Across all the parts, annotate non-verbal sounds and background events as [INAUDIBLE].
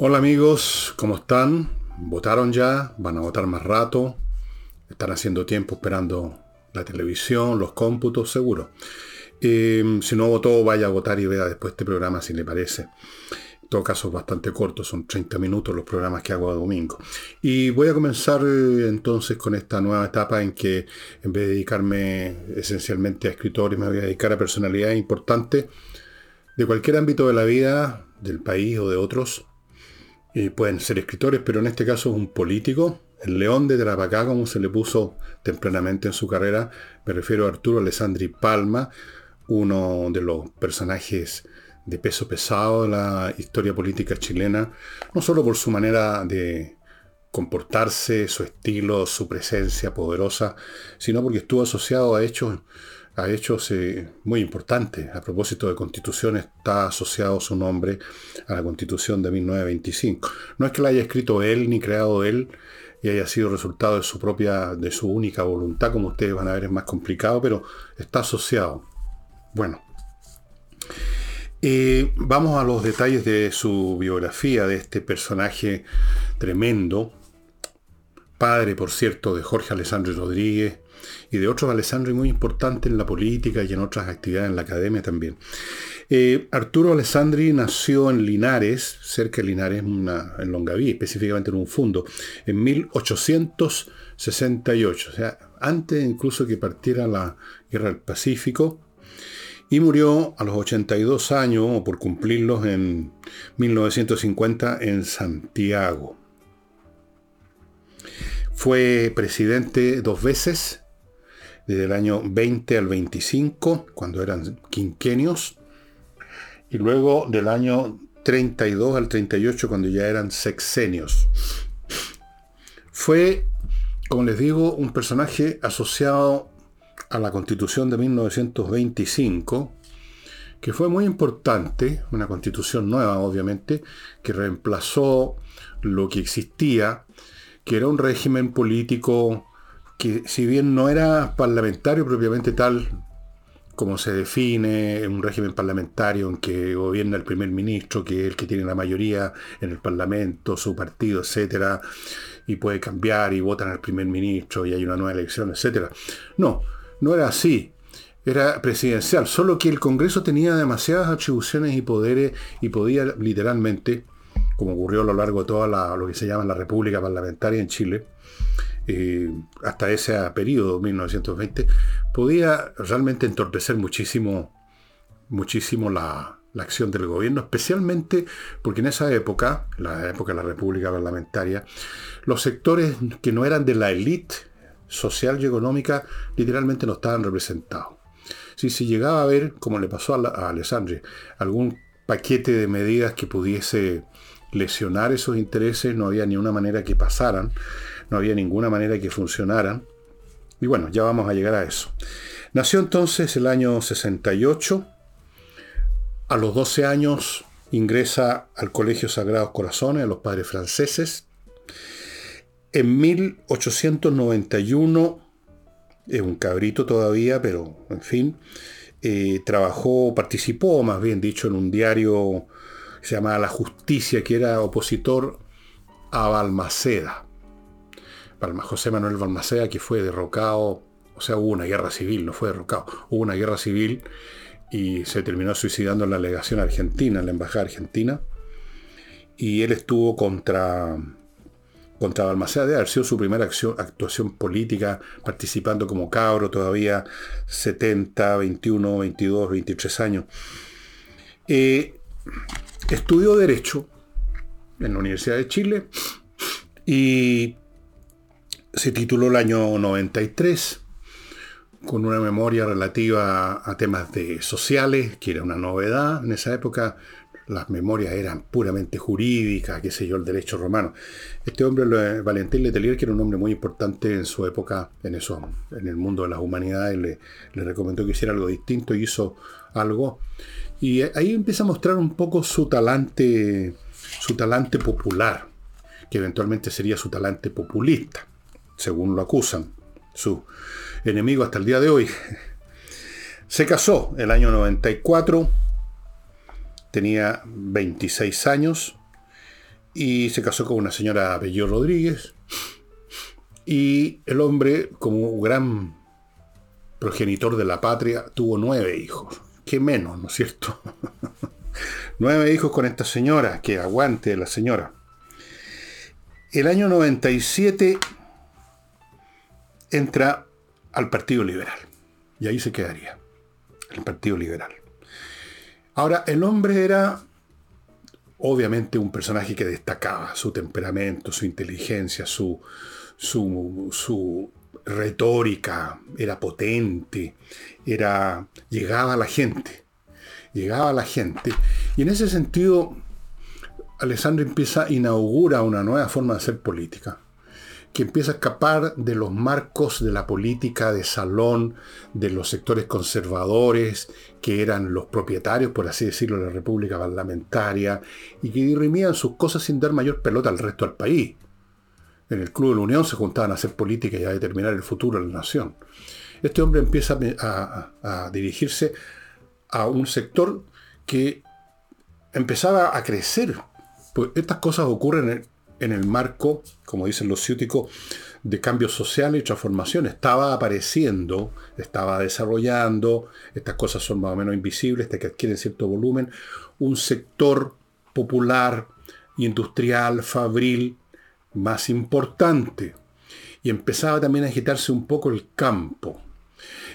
Hola amigos, ¿cómo están? ¿Votaron ya? ¿Van a votar más rato? ¿Están haciendo tiempo esperando la televisión, los cómputos? Seguro. Eh, si no votó, vaya a votar y vea después este programa si le parece. En todo caso es bastante corto, son 30 minutos los programas que hago a domingo. Y voy a comenzar eh, entonces con esta nueva etapa en que en vez de dedicarme esencialmente a escritores, me voy a dedicar a personalidades importantes de cualquier ámbito de la vida, del país o de otros, pueden ser escritores, pero en este caso es un político, el león de Tarapacá, como se le puso tempranamente en su carrera, me refiero a Arturo Alessandri Palma, uno de los personajes de peso pesado de la historia política chilena, no solo por su manera de comportarse, su estilo, su presencia poderosa, sino porque estuvo asociado a hechos ha hecho muy importante A propósito de constitución, está asociado su nombre a la constitución de 1925. No es que la haya escrito él ni creado él y haya sido resultado de su propia, de su única voluntad, como ustedes van a ver es más complicado, pero está asociado. Bueno, eh, vamos a los detalles de su biografía, de este personaje tremendo, padre, por cierto, de Jorge Alessandro Rodríguez, y de otros Alessandri muy importantes en la política y en otras actividades en la academia también. Eh, Arturo Alessandri nació en Linares, cerca de Linares, en Longaví, específicamente en un fondo, en 1868, o sea, antes incluso que partiera la Guerra del Pacífico, y murió a los 82 años, o por cumplirlos, en 1950 en Santiago. Fue presidente dos veces desde el año 20 al 25, cuando eran quinquenios, y luego del año 32 al 38, cuando ya eran sexenios. Fue, como les digo, un personaje asociado a la constitución de 1925, que fue muy importante, una constitución nueva obviamente, que reemplazó lo que existía, que era un régimen político que si bien no era parlamentario propiamente tal como se define en un régimen parlamentario en que gobierna el primer ministro, que es el que tiene la mayoría en el parlamento, su partido, etcétera, y puede cambiar y votan al primer ministro y hay una nueva elección, etcétera. No, no era así. Era presidencial, solo que el Congreso tenía demasiadas atribuciones y poderes y podía literalmente, como ocurrió a lo largo de toda lo que se llama la República Parlamentaria en Chile, eh, hasta ese periodo, 1920, podía realmente entorpecer muchísimo, muchísimo la, acción del gobierno, especialmente porque en esa época, la época de la República Parlamentaria, los sectores que no eran de la élite social y económica literalmente no estaban representados. Si se llegaba a ver, como le pasó a, a Alessandri, algún paquete de medidas que pudiese lesionar esos intereses, no había ni una manera que pasaran no había ninguna manera que funcionaran. Y bueno, ya vamos a llegar a eso. Nació entonces el año 68. A los 12 años ingresa al Colegio Sagrados Corazones, a los padres franceses. En 1891, es un cabrito todavía, pero en fin, eh, trabajó, participó, más bien dicho, en un diario que se llamaba La Justicia, que era opositor a Balmaceda. José Manuel Balmaceda, que fue derrocado, o sea, hubo una guerra civil, no fue derrocado, hubo una guerra civil y se terminó suicidando en la legación argentina, en la embajada argentina, y él estuvo contra, contra Balmaceda, de haber sido su primera actuación política, participando como cabro todavía, 70, 21, 22, 23 años. Eh, estudió Derecho en la Universidad de Chile y se tituló el año 93 con una memoria relativa a temas de sociales, que era una novedad. En esa época las memorias eran puramente jurídicas, qué sé yo, el derecho romano. Este hombre, Valentín Letelier, que era un hombre muy importante en su época, en eso, en el mundo de las humanidades, le, le recomendó que hiciera algo distinto y hizo algo. Y ahí empieza a mostrar un poco su talante, su talante popular, que eventualmente sería su talante populista según lo acusan, su enemigo hasta el día de hoy. Se casó el año 94, tenía 26 años y se casó con una señora apellido Rodríguez. Y el hombre, como gran progenitor de la patria, tuvo nueve hijos. Qué menos, ¿no es cierto? [LAUGHS] nueve hijos con esta señora, que aguante la señora. El año 97 entra al Partido Liberal. Y ahí se quedaría, el Partido Liberal. Ahora, el hombre era obviamente un personaje que destacaba su temperamento, su inteligencia, su, su, retórica, era potente, era, llegaba a la gente, llegaba a la gente. Y en ese sentido, Alessandro empieza, inaugura una nueva forma de hacer política que empieza a escapar de los marcos de la política de salón, de los sectores conservadores, que eran los propietarios, por así decirlo, de la República Parlamentaria, y que dirimían sus cosas sin dar mayor pelota al resto del país. En el Club de la Unión se juntaban a hacer política y a determinar el futuro de la nación. Este hombre empieza a, dirigirse a un sector que empezaba a crecer. Pues estas cosas ocurren en, el marco, como dicen los ciúticos, de cambios sociales y transformación. Estaba apareciendo, estaba desarrollando, estas cosas son más o menos invisibles, hasta que adquieren cierto volumen, un sector popular, industrial, fabril, más importante. Y empezaba también a agitarse un poco el campo.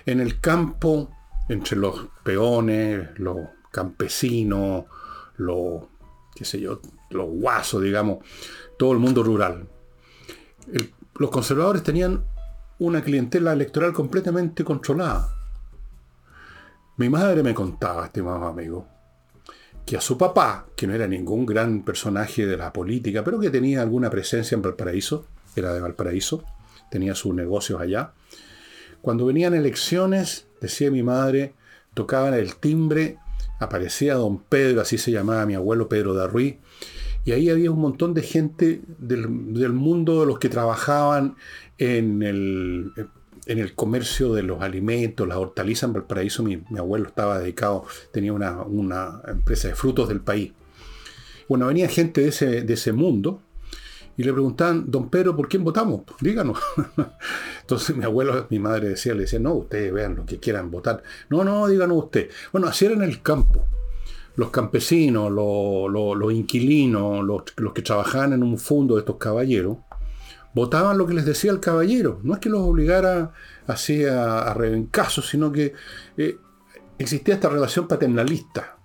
En el campo, entre los peones, los campesinos, los, qué sé yo, los guasos, digamos, todo el mundo rural. los conservadores tenían una clientela electoral completamente controlada. Mi madre me contaba, estimado amigo, que a su papá, que no era ningún gran personaje de la política, pero que tenía alguna presencia en Valparaíso, era de Valparaíso, tenía sus negocios allá, cuando venían elecciones, decía mi madre, tocaban el timbre, aparecía don Pedro, así se llamaba mi abuelo Pedro Ruiz, y ahí había un montón de gente del, mundo de los que trabajaban en el, en el comercio de los alimentos, las hortalizas en Valparaíso. Mi, mi abuelo estaba dedicado, tenía una, empresa de frutos del país. Bueno, venía gente de ese, de ese mundo y le preguntaban, don Pedro, ¿por quién votamos? Díganos. [LAUGHS] Entonces mi abuelo, mi madre decía, le decía, no, ustedes vean lo que quieran votar. No, no, díganos usted. Bueno, así era en el campo los campesinos, los, inquilinos, los, que trabajaban en un fondo de estos caballeros, votaban lo que les decía el caballero. No es que los obligara así a, a sino que eh, existía esta relación paternalista.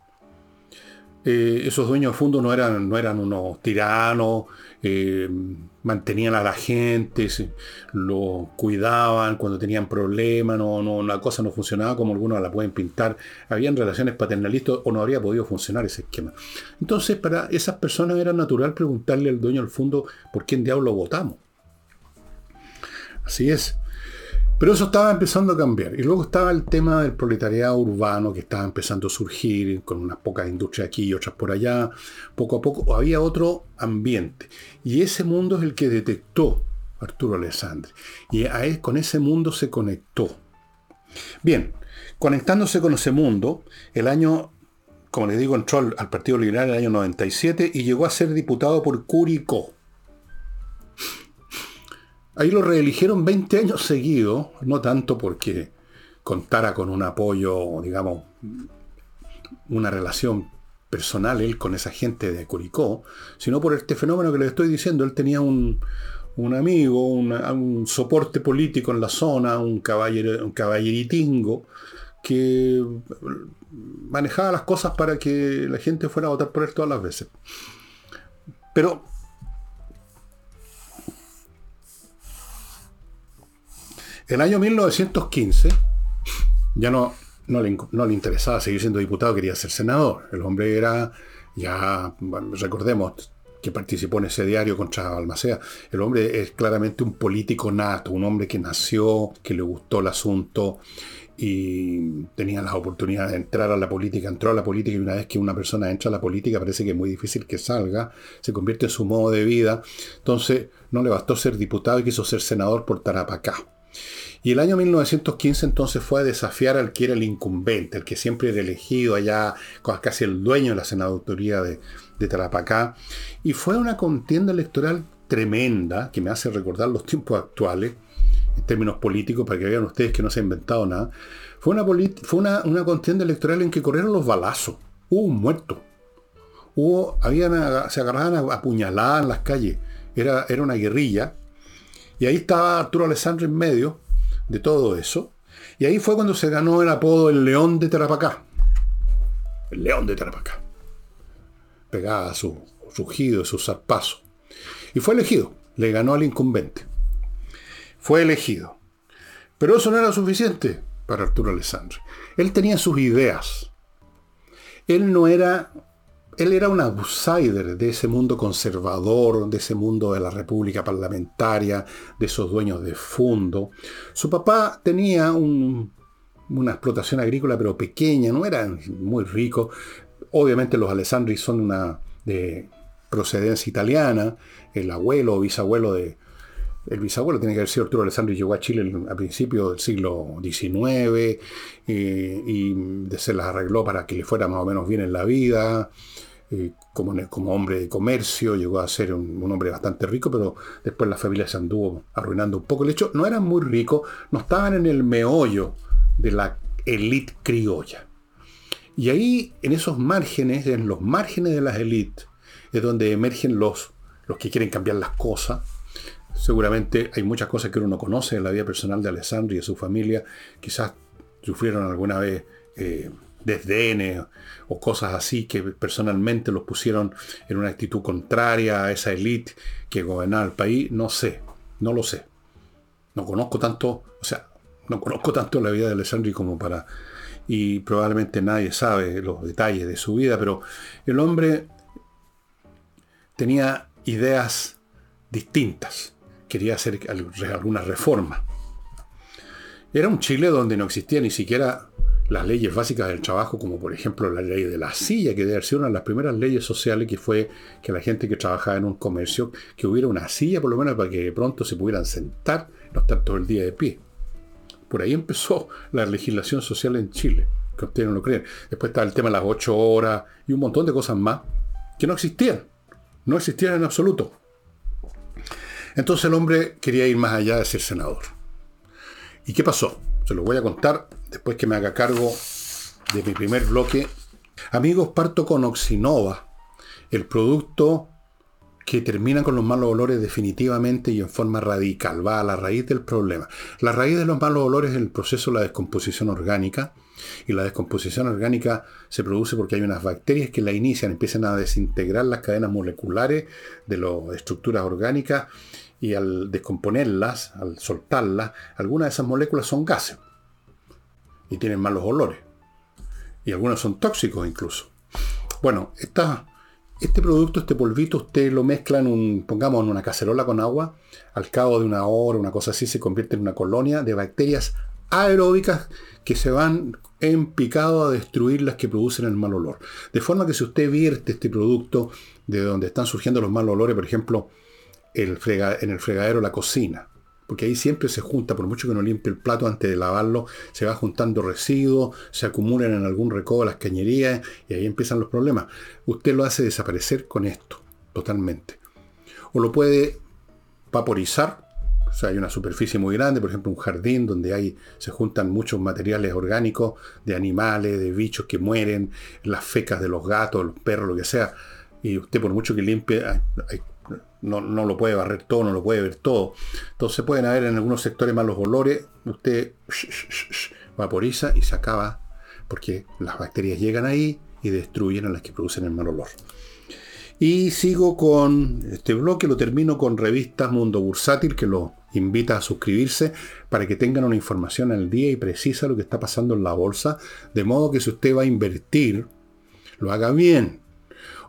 Eh, esos dueños de fondo no eran, no eran unos tiranos, eh, mantenían a la gente, lo cuidaban cuando tenían problemas, no, no, la cosa no funcionaba como algunos la pueden pintar. Habían relaciones paternalistas o no habría podido funcionar ese esquema. Entonces, para esas personas era natural preguntarle al dueño del fondo por quién diablo votamos. Así es. Pero eso estaba empezando a cambiar. Y luego estaba el tema del proletariado urbano que estaba empezando a surgir, con unas pocas industrias aquí y otras por allá. Poco a poco había otro ambiente. Y ese mundo es el que detectó Arturo Alessandri. Y con ese mundo se conectó. Bien, conectándose con ese mundo, el año, como les digo, entró al Partido Liberal en el año 97 y llegó a ser diputado por Curicó. Ahí lo reeligieron 20 años seguidos, no tanto porque contara con un apoyo, digamos, una relación personal él con esa gente de Curicó, sino por este fenómeno que les estoy diciendo. Él tenía un, amigo, un soporte político en la zona, un, caballero, un caballeritingo, que manejaba las cosas para que la gente fuera a votar por él todas las veces. Pero El año 1915 ya no, no, le, interesaba seguir siendo diputado, quería ser senador. El hombre era, ya recordemos, que participó en ese diario contra Balmacea. El hombre es claramente un político nato, un hombre que nació, que le gustó el asunto y tenía las oportunidades de entrar a la política, entró a la política y una vez que una persona entra a la política parece que es muy difícil que salga, se convierte en su modo de vida. Entonces no le bastó ser diputado y quiso ser senador por Tarapacá. Y el año 1915 entonces fue a desafiar al que era el incumbente, el que siempre era elegido allá, casi el dueño de la senaduría de, Tarapacá, y fue una contienda electoral tremenda, que me hace recordar los tiempos actuales, en términos políticos, para que vean ustedes que no se ha inventado nada. Fue una, fue una, contienda electoral en que corrieron los balazos. Hubo un muerto. Hubo, habían, se agarraban a, puñaladas en las calles. Era, era una guerrilla. Y ahí estaba Arturo Alessandro en medio de todo eso. Y ahí fue cuando se ganó el apodo el León de Tarapacá. El León de Tarapacá. Pegaba su rugido, su zarpazo. Y fue elegido. Le ganó al incumbente. Fue elegido. Pero eso no era suficiente para Arturo Alessandri. Él tenía sus ideas. Él no era él era un outsider de ese mundo conservador, de ese mundo de la república parlamentaria, de esos dueños de fondo. Su papá tenía una explotación agrícola, pero pequeña, no era muy rico. Obviamente los Alessandri son una de procedencia italiana, el abuelo o bisabuelo de... El bisabuelo tiene que haber sido Arturo Alessandri, llegó a Chile a principios del siglo XIX eh, y se las arregló para que le fuera más o menos bien en la vida. Como, como, hombre de comercio, llegó a ser un, hombre bastante rico, pero después la familia se anduvo arruinando un poco. El hecho, no eran muy ricos, no estaban en el meollo de la élite criolla. Y ahí, en esos márgenes, en los márgenes de las élites, es donde emergen los, los que quieren cambiar las cosas. Seguramente hay muchas cosas que uno no conoce en la vida personal de Alessandro y de su familia. Quizás sufrieron alguna vez eh, desdenes o cosas así que personalmente los pusieron en una actitud contraria a esa élite que gobernaba el país. No sé, no lo sé. No conozco tanto, o sea, no conozco tanto la vida de Alessandri como para... Y probablemente nadie sabe los detalles de su vida, pero el hombre tenía ideas distintas. Quería hacer alguna reforma. Era un Chile donde no existía ni siquiera las leyes básicas del trabajo, como por ejemplo la ley de la silla, que debe ser una de las primeras leyes sociales, que fue que la gente que trabajaba en un comercio, que hubiera una silla por lo menos para que de pronto se pudieran sentar, no estar todo el día de pie. Por ahí empezó la legislación social en Chile, que ustedes no lo creen. Después está el tema de las ocho horas y un montón de cosas más que no existían. No existían en absoluto. Entonces el hombre quería ir más allá de ser senador. ¿Y qué pasó? Se lo voy a contar después que me haga cargo de mi primer bloque. Amigos, parto con Oxinova, el producto que termina con los malos olores definitivamente y en forma radical, va a la raíz del problema. La raíz de los malos olores es el proceso de la descomposición orgánica, y la descomposición orgánica se produce porque hay unas bacterias que la inician, empiezan a desintegrar las cadenas moleculares de las estructuras orgánicas, y al descomponerlas, al soltarlas, algunas de esas moléculas son gases y tienen malos olores. Y algunos son tóxicos incluso. Bueno, este producto, este polvito, usted lo mezcla en un, pongamos en una cacerola con agua, al cabo de una hora, una cosa así, se convierte en una colonia de bacterias aeróbicas que se van en picado a destruir las que producen el mal olor. De forma que si usted vierte este producto de donde están surgiendo los malos olores, por ejemplo, el en el fregadero la cocina, porque ahí siempre se junta, por mucho que no limpie el plato antes de lavarlo, se va juntando residuos, se acumulan en algún recodo las cañerías y ahí empiezan los problemas. Usted lo hace desaparecer con esto, totalmente. O lo puede vaporizar, o sea, hay una superficie muy grande, por ejemplo, un jardín donde hay, se juntan muchos materiales orgánicos de animales, de bichos que mueren, las fecas de los gatos, los perros, lo que sea. Y usted, por mucho que limpie, hay no, lo puede barrer todo, no lo puede ver todo. Entonces pueden haber en algunos sectores malos olores, usted vaporiza y se acaba, porque las bacterias llegan ahí y destruyen a las que producen el mal olor. Y sigo con este bloque, lo termino con revistas Mundo Bursátil, que lo invita a suscribirse para que tengan una información al día y precisa lo que está pasando en la bolsa, de modo que si usted va a invertir, lo haga bien,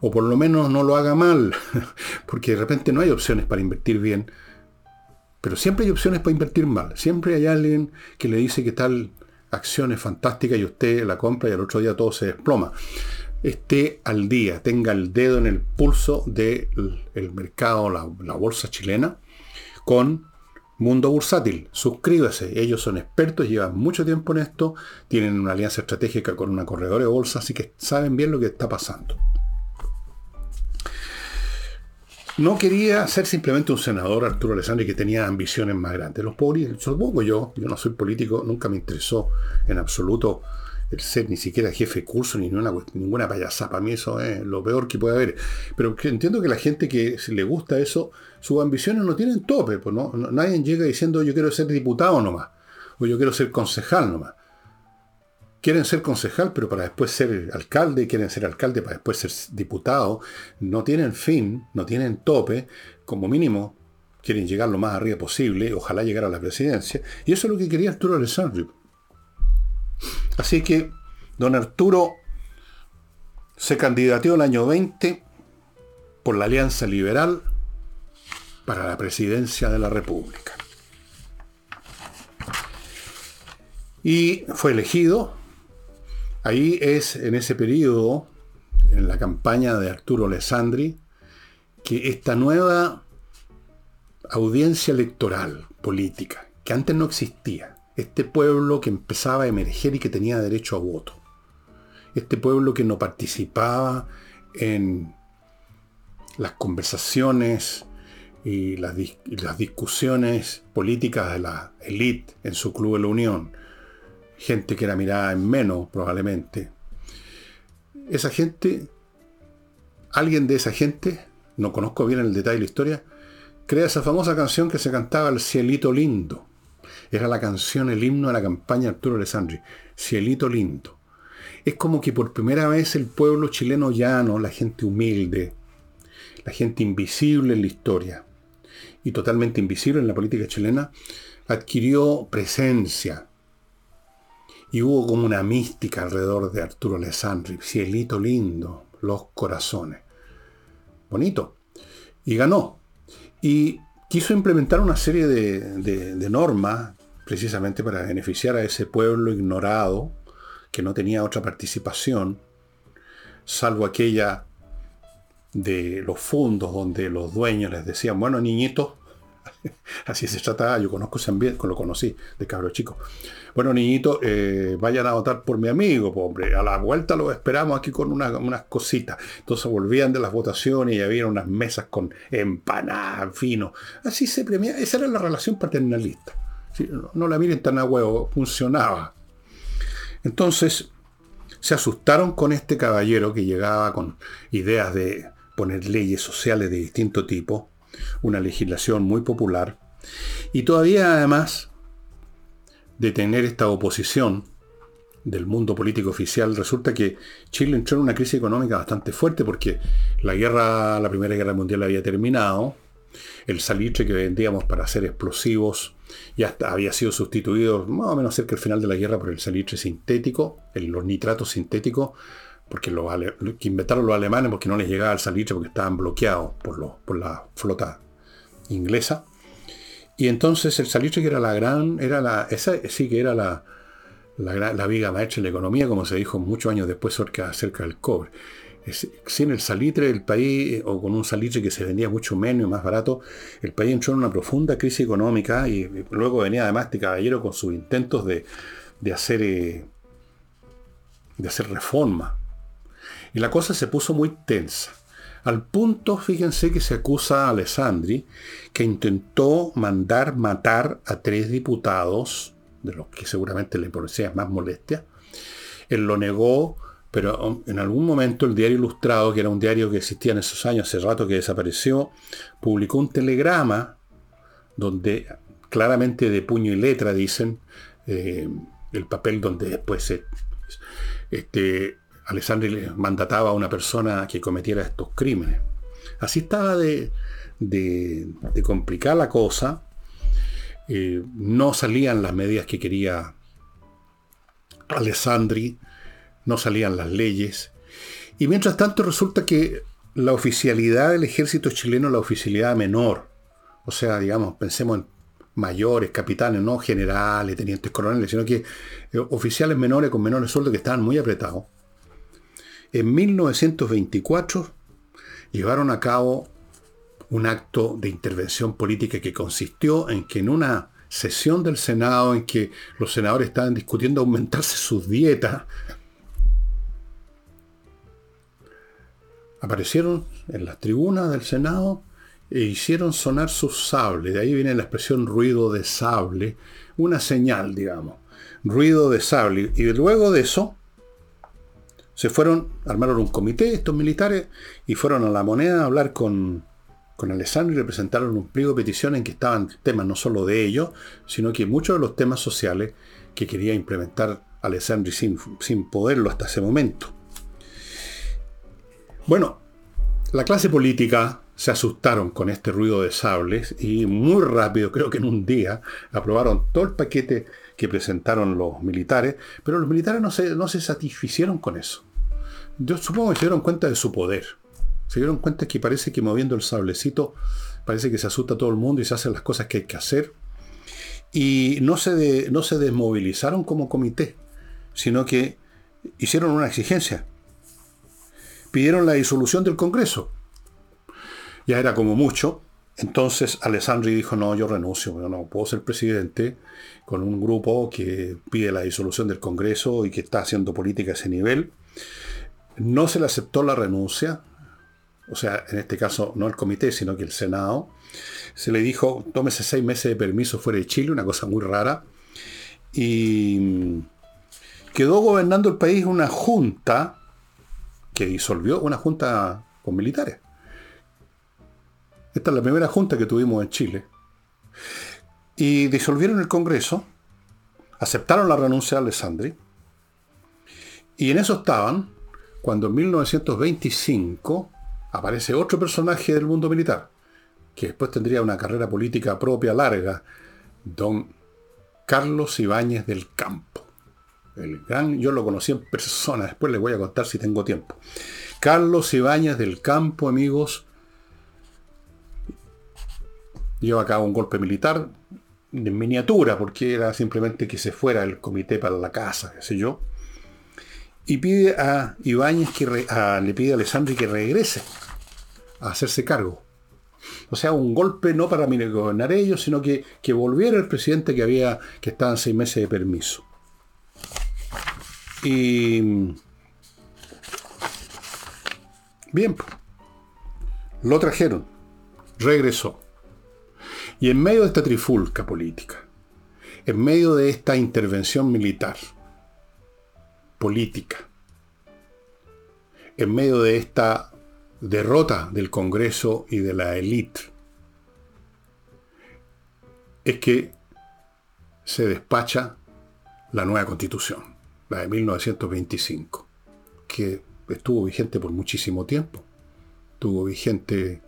o por lo menos no lo haga mal, [LAUGHS] porque de repente no hay opciones para invertir bien, pero siempre hay opciones para invertir mal. Siempre hay alguien que le dice que tal acción es fantástica y usted la compra y al otro día todo se desploma. Esté al día, tenga el dedo en el pulso del mercado, la, la bolsa chilena, con Mundo Bursátil. Suscríbase. Ellos son expertos, llevan mucho tiempo en esto, tienen una alianza estratégica con una corredora de bolsa, así que saben bien lo que está pasando. No quería ser simplemente un senador, Arturo Alessandri, que tenía ambiciones más grandes. Los pobres, supongo yo, yo no soy político, nunca me interesó en absoluto el ser ni siquiera jefe de curso ni ninguna, ninguna payasada. Para mí eso es lo peor que puede haber. Pero entiendo que la gente que le gusta eso, sus ambiciones no tienen tope. Pues no, nadie llega diciendo yo quiero ser diputado nomás. O yo quiero ser concejal nomás quieren ser concejal, pero para después ser alcalde, quieren ser alcalde para después ser diputado, no tienen fin, no tienen tope, como mínimo quieren llegar lo más arriba posible, ojalá llegar a la presidencia, y eso es lo que quería Arturo Alessandri. Así que don Arturo se candidateó el año 20 por la Alianza Liberal para la presidencia de la República. Y fue elegido Ahí es en ese periodo, en la campaña de Arturo Alessandri, que esta nueva audiencia electoral política, que antes no existía, este pueblo que empezaba a emerger y que tenía derecho a voto, este pueblo que no participaba en las conversaciones y las, las discusiones políticas de la élite en su club de la Unión, gente que era mirada en menos probablemente. Esa gente, alguien de esa gente, no conozco bien el detalle de la historia, crea esa famosa canción que se cantaba El Cielito Lindo. Era la canción, el himno de la campaña Arturo Alessandri. Cielito Lindo. Es como que por primera vez el pueblo chileno llano, la gente humilde, la gente invisible en la historia y totalmente invisible en la política chilena, adquirió presencia, y hubo como una mística alrededor de Arturo Alessandri, cielito lindo, los corazones. Bonito. Y ganó. Y quiso implementar una serie de, normas precisamente para beneficiar a ese pueblo ignorado que no tenía otra participación, salvo aquella de los fondos donde los dueños les decían, bueno, niñitos, [LAUGHS] así se trataba, yo conozco ambiente, lo conocí de cabro chico. Bueno, niñito, eh, vayan a votar por mi amigo, hombre. A la vuelta lo esperamos aquí con unas cositas. Entonces volvían de las votaciones y había unas mesas con empanadas, vino. Así se premiaba. Esa era la relación paternalista. No, la miren tan a huevo, funcionaba. Entonces, se asustaron con este caballero que llegaba con ideas de poner leyes sociales de distinto tipo, una legislación muy popular, y todavía además de tener esta oposición del mundo político oficial, resulta que Chile entró en una crisis económica bastante fuerte porque la guerra, la Primera Guerra Mundial había terminado, el salitre que vendíamos para hacer explosivos ya había sido sustituido más o menos cerca del final de la guerra por el salitre sintético, los nitratos sintéticos, porque inventaron los alemanes porque no les llegaba el salitre porque estaban bloqueados por, la flota inglesa. Y entonces el salitre que era la gran, era la, esa sí que era la, la, viga maestra en la economía, como se dijo muchos años después acerca, del cobre. sin el salitre, el país, o con un salitre que se vendía mucho menos y más barato, el país entró en una profunda crisis económica y luego venía además este caballero con sus intentos de, hacer, eh, de hacer reforma. Y la cosa se puso muy tensa. Al punto, fíjense que se acusa a Alessandri que intentó mandar matar a tres diputados, de los que seguramente le parecía más molestia. Él lo negó, pero um, en algún momento el diario Ilustrado, que era un diario que existía en esos años, hace rato que desapareció, publicó un telegrama donde claramente de puño y letra dicen eh, el papel donde después se, este, Alessandri le mandataba a una persona que cometiera estos crímenes. Así estaba de, de, complicar la cosa. Eh, no salían las medidas que quería Alessandri, no salían las leyes. Y mientras tanto resulta que la oficialidad del ejército chileno, la oficialidad menor, o sea, digamos, pensemos en mayores, capitanes, no generales, tenientes coroneles, sino que eh, oficiales menores con menores sueldos que estaban muy apretados, en 1924 llevaron a cabo un acto de intervención política que consistió en que en una sesión del Senado en que los senadores estaban discutiendo aumentarse sus dietas, aparecieron en las tribunas del Senado e hicieron sonar sus sables. De ahí viene la expresión ruido de sable, una señal, digamos. Ruido de sable. Y luego de eso, se fueron, armaron un comité, estos militares, y fueron a la moneda a hablar con, con Alessandro y representaron un pliego de petición en que estaban temas no solo de ellos, sino que muchos de los temas sociales que quería implementar Alessandri sin, sin poderlo hasta ese momento. Bueno, la clase política se asustaron con este ruido de sables y muy rápido, creo que en un día, aprobaron todo el paquete que presentaron los militares, pero los militares no se, no se satisficieron con eso. Yo supongo que se dieron cuenta de su poder. Se dieron cuenta que parece que moviendo el sablecito, parece que se asusta todo el mundo y se hacen las cosas que hay que hacer. Y no se, no se desmovilizaron como comité, sino que hicieron una exigencia. Pidieron la disolución del Congreso. Ya era como mucho. Entonces Alessandri dijo, no, yo renuncio, no puedo ser presidente con un grupo que pide la disolución del Congreso y que está haciendo política a ese nivel. No se le aceptó la renuncia, o sea, en este caso no el comité, sino que el Senado. Se le dijo, tómese seis meses de permiso fuera de Chile, una cosa muy rara. Y quedó gobernando el país una junta que disolvió, una junta con militares. Esta es la primera junta que tuvimos en Chile. Y disolvieron el Congreso, aceptaron la renuncia de Alessandri, y en eso estaban cuando en 1925 aparece otro personaje del mundo militar, que después tendría una carrera política propia larga, don Carlos Ibáñez del Campo. El gran, yo lo conocí en persona, después les voy a contar si tengo tiempo. Carlos Ibáñez del Campo, amigos, lleva a cabo un golpe militar en miniatura, porque era simplemente que se fuera el comité para la casa, qué sé yo. Y pide a Ibáñez que le pide a Alessandri que regrese a hacerse cargo. O sea, un golpe no para gobernar ellos, sino que, que volviera el presidente que había, que estaba en seis meses de permiso. Y bien, lo trajeron, regresó. Y en medio de esta trifulca política, en medio de esta intervención militar, política, en medio de esta derrota del Congreso y de la élite, es que se despacha la nueva constitución, la de 1925, que estuvo vigente por muchísimo tiempo. Estuvo vigente,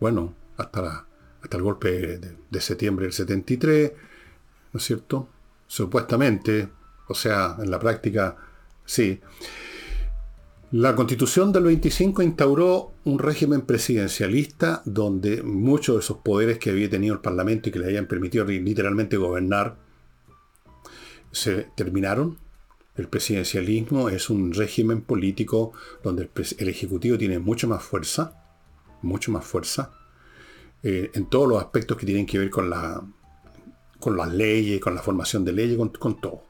bueno, hasta la hasta el golpe de, septiembre del 73, ¿no es cierto? Supuestamente, o sea, en la práctica, sí. La constitución del 25 instauró un régimen presidencialista donde muchos de esos poderes que había tenido el Parlamento y que le habían permitido literalmente gobernar se terminaron. El presidencialismo es un régimen político donde el Ejecutivo tiene mucho más fuerza, mucho más fuerza, eh, en todos los aspectos que tienen que ver con, la, con las leyes, con la formación de leyes, con, todo.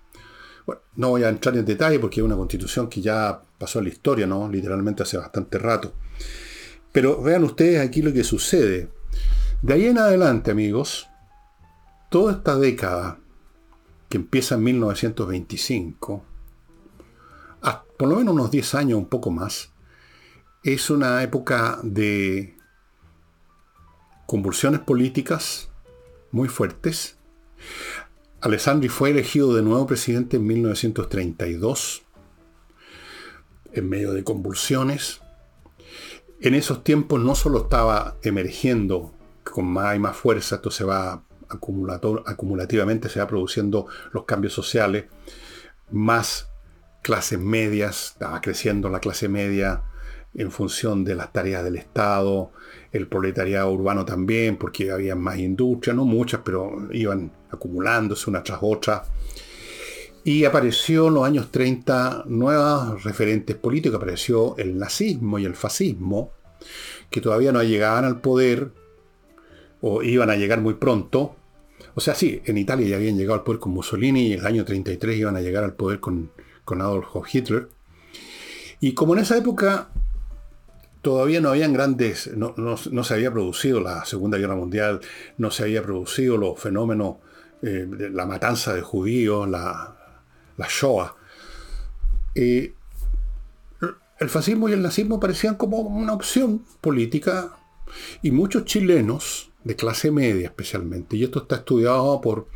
Bueno, no voy a entrar en detalle porque es una constitución que ya pasó a la historia, ¿no? Literalmente hace bastante rato. Pero vean ustedes aquí lo que sucede. De ahí en adelante, amigos, toda esta década que empieza en 1925, por lo menos unos 10 años, un poco más, es una época de convulsiones políticas muy fuertes. Alessandri fue elegido de nuevo presidente en 1932, en medio de convulsiones. En esos tiempos no solo estaba emergiendo con más y más fuerza, esto se va acumulativamente, se va produciendo los cambios sociales, más clases medias, estaba creciendo la clase media en función de las tareas del Estado, el proletariado urbano también, porque había más industria, no muchas, pero iban acumulándose una tras otra. Y apareció en los años 30 nuevos referentes políticos, apareció el nazismo y el fascismo, que todavía no llegaban al poder, o iban a llegar muy pronto. O sea, sí, en Italia ya habían llegado al poder con Mussolini y en el año 33 iban a llegar al poder con, con Adolf Hitler. Y como en esa época todavía no habían grandes, no, se había producido la Segunda Guerra Mundial, no se había producido los fenómenos, eh, de la matanza de judíos, la, la Shoah. el fascismo y el nazismo parecían como una opción política y muchos chilenos, de clase media especialmente, y esto está estudiado por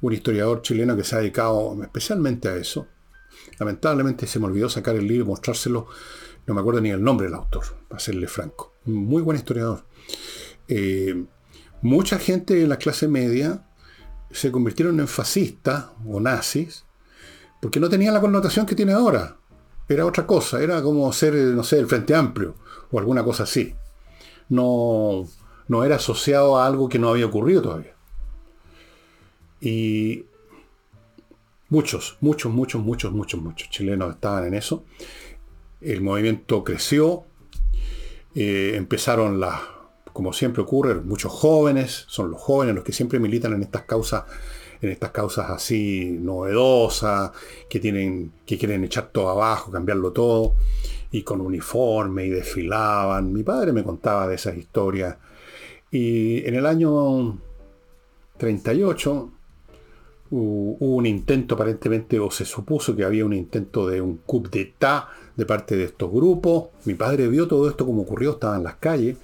un historiador chileno que se ha dedicado especialmente a eso, lamentablemente se me olvidó sacar el libro y mostrárselo, no me acuerdo ni el nombre del autor, para serle franco. Muy buen historiador. Eh, mucha gente de la clase media se convirtieron en fascistas o nazis porque no tenían la connotación que tiene ahora. Era otra cosa, era como ser, no sé, el Frente Amplio o alguna cosa así. No, no era asociado a algo que no había ocurrido todavía. Y muchos, muchos, muchos, muchos, muchos, muchos chilenos estaban en eso el movimiento creció, eh, empezaron las, como siempre ocurre, muchos jóvenes, son los jóvenes los que siempre militan en estas causas, en estas causas así novedosas, que tienen, que quieren echar todo abajo, cambiarlo todo, y con uniforme y desfilaban. Mi padre me contaba de esas historias. Y en el año 38 hubo un intento aparentemente, o se supuso que había un intento de un coup d'etat de parte de estos grupos. Mi padre vio todo esto como ocurrió, estaba en las calles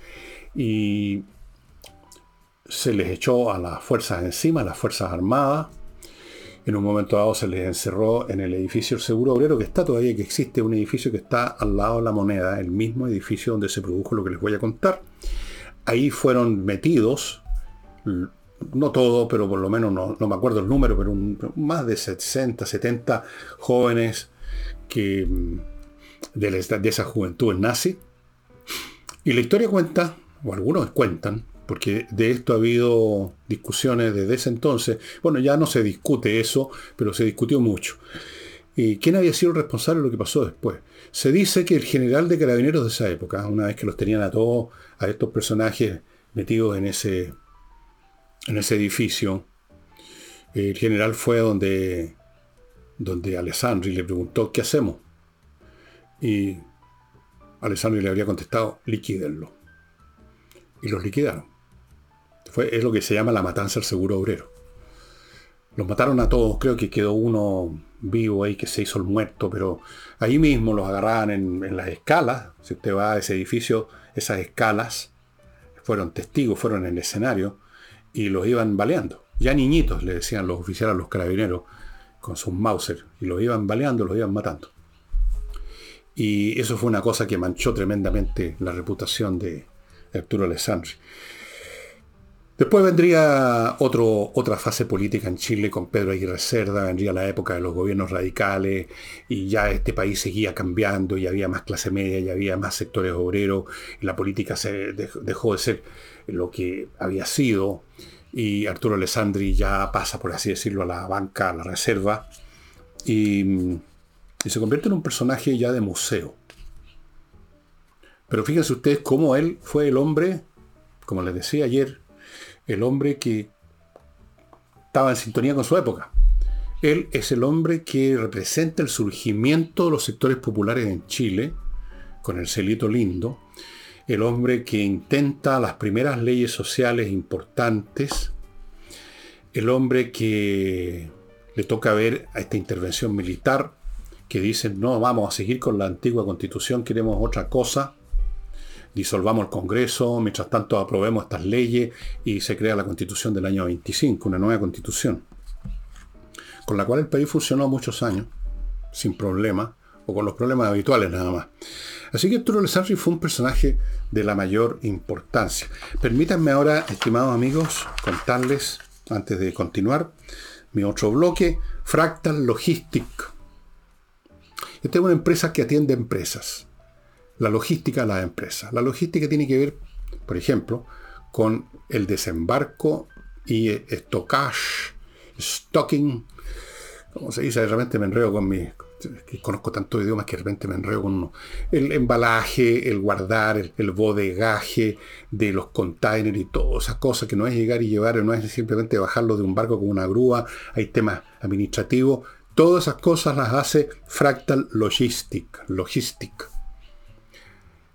y se les echó a las fuerzas encima, a las fuerzas armadas. En un momento dado se les encerró en el edificio Seguro Obrero, que está todavía, que existe un edificio que está al lado de la moneda, el mismo edificio donde se produjo lo que les voy a contar. Ahí fueron metidos, no todo, pero por lo menos no, me acuerdo el número, pero más de 60, 70 jóvenes que de, esa juventud nazi. Y la historia cuenta, o algunos cuentan, porque de esto ha habido discusiones desde ese entonces. Bueno, ya no se discute eso, pero se discutió mucho. ¿Y quién había sido responsable de lo que pasó después? Se dice que el general de carabineros de esa época, una vez que los tenían a todos, a estos personajes metidos en ese, en ese edificio, el general fue donde, donde Alessandri le preguntó, ¿qué hacemos? Y Alessandro le habría contestado, liquídenlo. Y los liquidaron. Fue, es lo que se llama la matanza del seguro obrero. Los mataron a todos, creo que quedó uno vivo ahí que se hizo el muerto, pero ahí mismo los agarraban en, las escalas. Si usted va a ese edificio, esas escalas fueron testigos, fueron en el escenario y los iban baleando. Ya niñitos, le decían los oficiales a los carabineros con sus Mauser, y los iban baleando, los iban matando. Y eso fue una cosa que manchó tremendamente la reputación de Arturo Alessandri. Después vendría otro, otra fase política en Chile con Pedro Aguirre Cerda, vendría la época de los gobiernos radicales y ya este país seguía cambiando y había más clase media y había más sectores obreros y la política se dejó de ser lo que había sido y Arturo Alessandri ya pasa, por así decirlo, a la banca, a la reserva y y se convierte en un personaje ya de museo. Pero fíjense ustedes cómo él fue el hombre, como les decía ayer, el hombre que estaba en sintonía con su época. Él es el hombre que representa el surgimiento de los sectores populares en Chile, con el celito lindo, el hombre que intenta las primeras leyes sociales importantes, el hombre que le toca ver a esta intervención militar, que dicen, no, vamos a seguir con la antigua constitución, queremos otra cosa, disolvamos el Congreso, mientras tanto aprobemos estas leyes y se crea la constitución del año 25, una nueva constitución, con la cual el país funcionó muchos años, sin problemas, o con los problemas habituales nada más. Así que Arturo Alessandri fue un personaje de la mayor importancia. Permítanme ahora, estimados amigos, contarles, antes de continuar, mi otro bloque, Fractal Logistic esta es una empresa que atiende empresas. La logística de las empresas. La logística tiene que ver, por ejemplo, con el desembarco y estocage, stocking. Como se dice, de repente me enredo con mi. conozco tantos idiomas que de repente me enredo con uno. El embalaje, el guardar, el bodegaje de los containers y todas esas cosas que no es llegar y llevar, no es simplemente bajarlo de un barco con una grúa. Hay temas administrativos Todas esas cosas las hace Fractal Logistic. Logistic.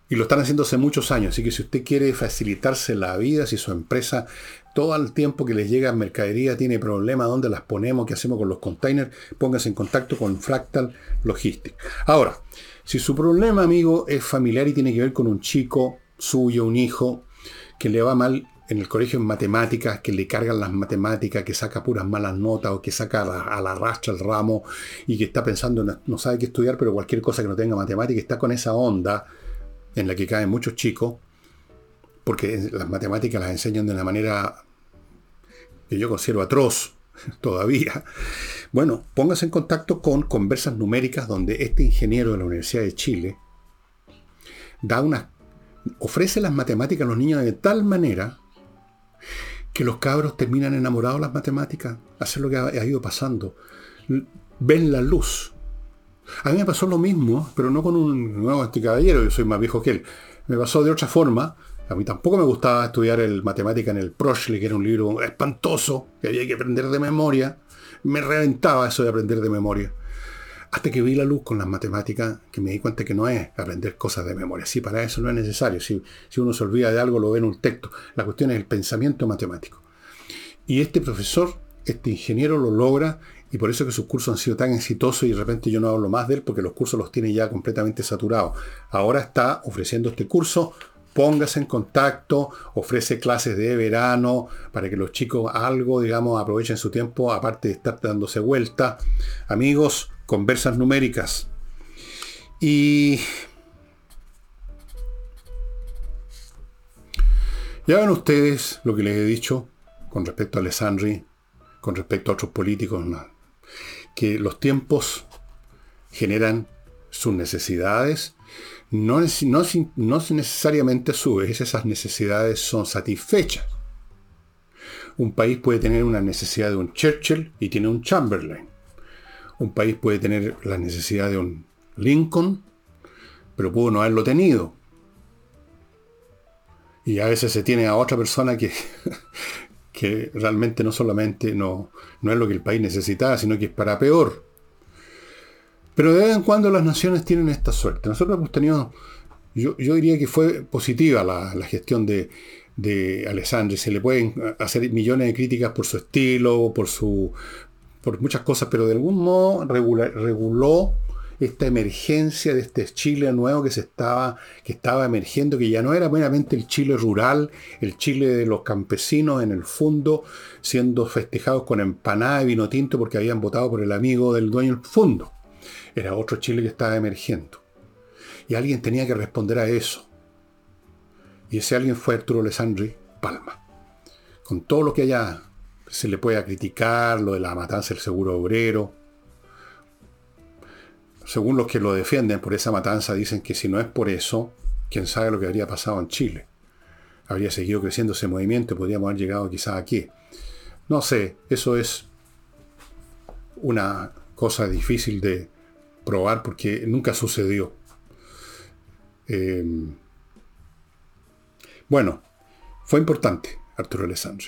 Y lo están haciendo hace muchos años, así que si usted quiere facilitarse la vida, si su empresa todo el tiempo que les llega mercadería tiene problemas, dónde las ponemos, qué hacemos con los containers, póngase en contacto con Fractal Logistics. Ahora, si su problema, amigo, es familiar y tiene que ver con un chico suyo, un hijo, que le va mal en el colegio en matemáticas, que le cargan las matemáticas, que saca puras malas notas o que saca a la, racha el ramo y que está pensando, no, no sabe qué estudiar, pero cualquier cosa que no tenga matemática, está con esa onda en la que caen muchos chicos, porque las matemáticas las enseñan de una manera que yo considero atroz [LAUGHS] todavía. Bueno, póngase en contacto con Conversas Numéricas, donde este ingeniero de la Universidad de Chile da una, ofrece las matemáticas a los niños de tal manera que los cabros terminan enamorados de las matemáticas. Hacer lo que ha, ido pasando. Ven la luz. A mí me pasó lo mismo, pero no con un nuevo este caballero, yo soy más viejo que él. Me pasó de otra forma. A mí tampoco me gustaba estudiar el matemática en el Prochley, que era un libro espantoso, que había que aprender de memoria. Me reventaba eso de aprender de memoria. Hasta que vi la luz con las matemáticas, que me di cuenta que no es aprender cosas de memoria. Sí, para eso no es necesario. Si, uno se olvida de algo, lo ve en un texto. La cuestión es el pensamiento matemático. Y este profesor, este ingeniero lo logra y por eso que sus cursos han sido tan exitosos y de repente yo no hablo más de él porque los cursos los tiene ya completamente saturados. Ahora está ofreciendo este curso, póngase en contacto, ofrece clases de verano para que los chicos algo, digamos, aprovechen su tiempo, aparte de estar dándose vuelta. Amigos, conversas numéricas. Y ya ven ustedes lo que les he dicho con respecto a Alessandri, con respecto a otros políticos que los tiempos generan sus necesidades, no, necesariamente a su vez esas necesidades son satisfechas. Un país puede tener una necesidad de un Churchill y tiene un Chamberlain. Un país puede tener la necesidad de un Lincoln, pero pudo no haberlo tenido. Y a veces se tiene a otra persona que, [LAUGHS] que realmente no solamente no, no es lo que el país necesitaba, sino que es para peor. Pero de vez en cuando las naciones tienen esta suerte. Nosotros hemos tenido, yo, diría que fue positiva la, gestión de, de Alessandri. Se le pueden hacer millones de críticas por su estilo, por, por muchas cosas, pero de algún modo reguló esta emergencia de este Chile nuevo que se estaba, que estaba emergiendo, que ya no era meramente el Chile rural, el Chile de los campesinos en el fondo, siendo festejados con empanada y vino tinto porque habían votado por el amigo del dueño del fondo. Era otro Chile que estaba emergiendo. Y alguien tenía que responder a eso. Y ese alguien fue Arturo Alessandri Palma. Con todo lo que allá se le pueda criticar, lo de la matanza del seguro obrero, según los que lo defienden por esa matanza, dicen que si no es por eso, quién sabe lo que habría pasado en Chile. Habría seguido creciendo ese movimiento podríamos haber llegado quizás aquí. No sé, eso es una cosa difícil de probar porque nunca sucedió. Eh, bueno, fue importante Arturo Alessandri.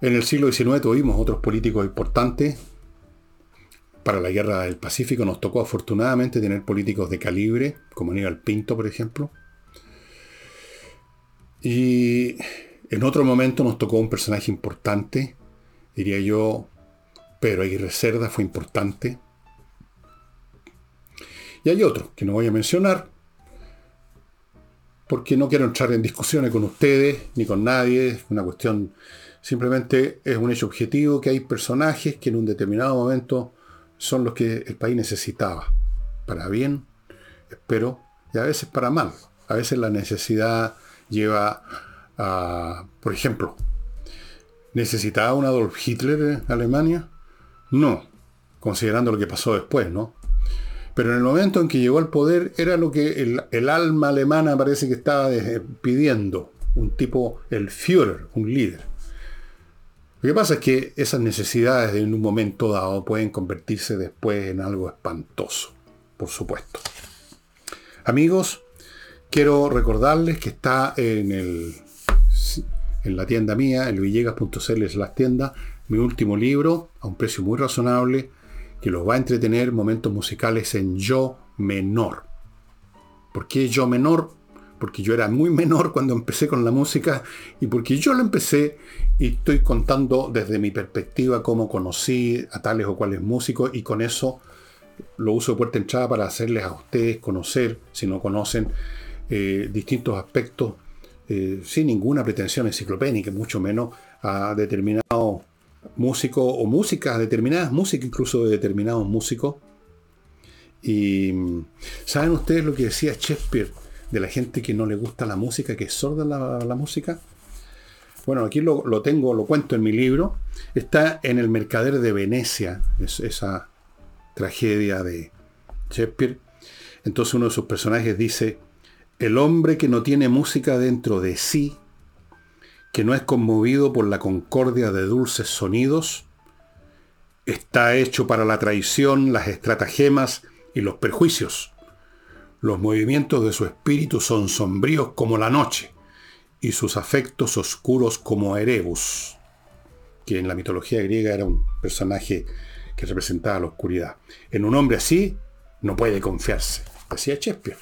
En el siglo XIX tuvimos otros políticos importantes para la guerra del Pacífico nos tocó afortunadamente tener políticos de calibre, como Aníbal Pinto, por ejemplo. Y en otro momento nos tocó un personaje importante, diría yo, Pedro Aguirre Cerda fue importante. Y hay otro que no voy a mencionar, porque no quiero entrar en discusiones con ustedes ni con nadie, es una cuestión, simplemente es un hecho objetivo que hay personajes que en un determinado momento son los que el país necesitaba. Para bien, espero, y a veces para mal. A veces la necesidad lleva a, por ejemplo, ¿necesitaba un Adolf Hitler en Alemania? No, considerando lo que pasó después, ¿no? Pero en el momento en que llegó al poder era lo que el, alma alemana parece que estaba pidiendo. Un tipo, el Führer, un líder. Lo que pasa es que esas necesidades en un momento dado pueden convertirse después en algo espantoso, por supuesto. Amigos, quiero recordarles que está en, el, en la tienda mía, el villegas.cl es la tienda, mi último libro, a un precio muy razonable, que los va a entretener momentos musicales en yo menor. ¿Por qué yo menor? Porque yo era muy [LAUGHS] menor cuando empecé con la música y porque yo lo empecé y estoy contando desde mi perspectiva cómo conocí a tales o cuales músicos y con eso lo uso de puerta entrada para hacerles a ustedes conocer, si no conocen, eh, distintos aspectos eh, sin ninguna pretensión enciclopédica, mucho menos a determinados músicos o músicas, determinadas músicas incluso de determinados músicos. Y ¿saben ustedes lo que decía Shakespeare de la gente que no le gusta la música, que es sorda la, música? Bueno, aquí lo, tengo, lo cuento en mi libro. Está en El Mercader de Venecia, es, esa tragedia de Shakespeare. Entonces uno de sus personajes dice, el hombre que no tiene música dentro de sí, que no es conmovido por la concordia de dulces sonidos, está hecho para la traición, las estratagemas y los perjuicios. Los movimientos de su espíritu son sombríos como la noche y sus afectos oscuros como Erebus, que en la mitología griega era un personaje que representaba la oscuridad. En un hombre así no puede confiarse, decía Shakespeare.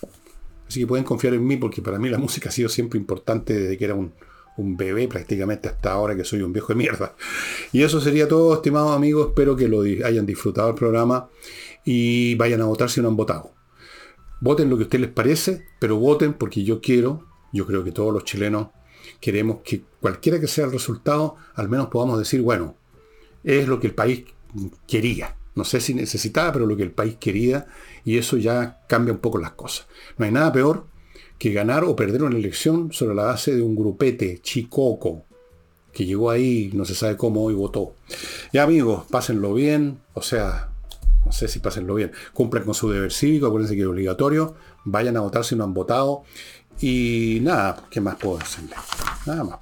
Así que pueden confiar en mí porque para mí la música ha sido siempre importante desde que era un, bebé prácticamente hasta ahora que soy un viejo de mierda. Y eso sería todo, estimados amigos. Espero que lo hayan disfrutado el programa y vayan a votar si no han votado. Voten lo que a ustedes les parece, pero voten porque yo quiero, yo creo que todos los chilenos queremos que cualquiera que sea el resultado, al menos podamos decir, bueno, es lo que el país quería. No sé si necesitaba, pero lo que el país quería, y eso ya cambia un poco las cosas. No hay nada peor que ganar o perder una elección sobre la base de un grupete chicoco que llegó ahí, no se sabe cómo, y votó. Ya amigos, pásenlo bien, o sea, no sé si pásenlo bien, cumplan con su deber cívico, acuérdense que es obligatorio, vayan a votar si no han votado, y nada, ¿qué más puedo decirle? Nada más.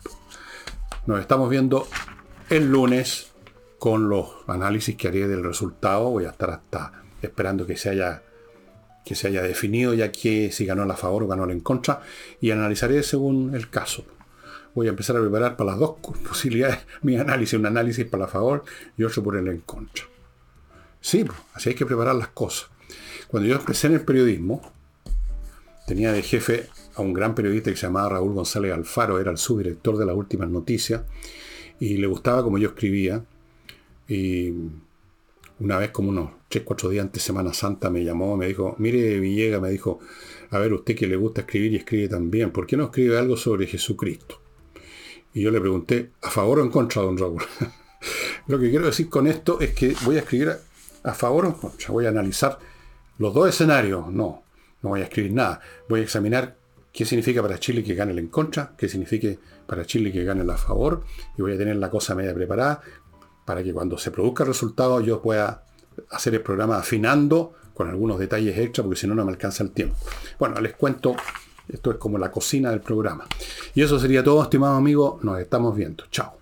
Nos estamos viendo el lunes con los análisis que haré del resultado. Voy a estar hasta esperando que se haya que se haya definido ya que si ganó la favor o ganó la en contra y analizaré según el caso. Voy a empezar a preparar para las dos [LAUGHS] posibilidades mi análisis, un análisis para la favor y otro por el en contra. Sí, pues, así hay que preparar las cosas. Cuando yo empecé en el periodismo, tenía de jefe a un gran periodista que se llamaba Raúl González Alfaro, era el subdirector de las últimas noticias, y le gustaba como yo escribía, y una vez, como unos 3, 4 días antes Semana Santa, me llamó, me dijo, mire Villega, me dijo, a ver, usted que le gusta escribir y escribe también, ¿por qué no escribe algo sobre Jesucristo? Y yo le pregunté, ¿a favor o en contra, don Raúl? [LAUGHS] Lo que quiero decir con esto es que voy a escribir a, favor o en contra, voy a analizar los dos escenarios, no, no voy a escribir nada, voy a examinar qué significa para Chile que gane el en contra, qué significa para Chile que gane el a favor, y voy a tener la cosa media preparada, para que cuando se produzca el resultado yo pueda hacer el programa afinando con algunos detalles extra, porque si no, no me alcanza el tiempo. Bueno, les cuento, esto es como la cocina del programa. Y eso sería todo, estimado amigo, nos estamos viendo. Chao.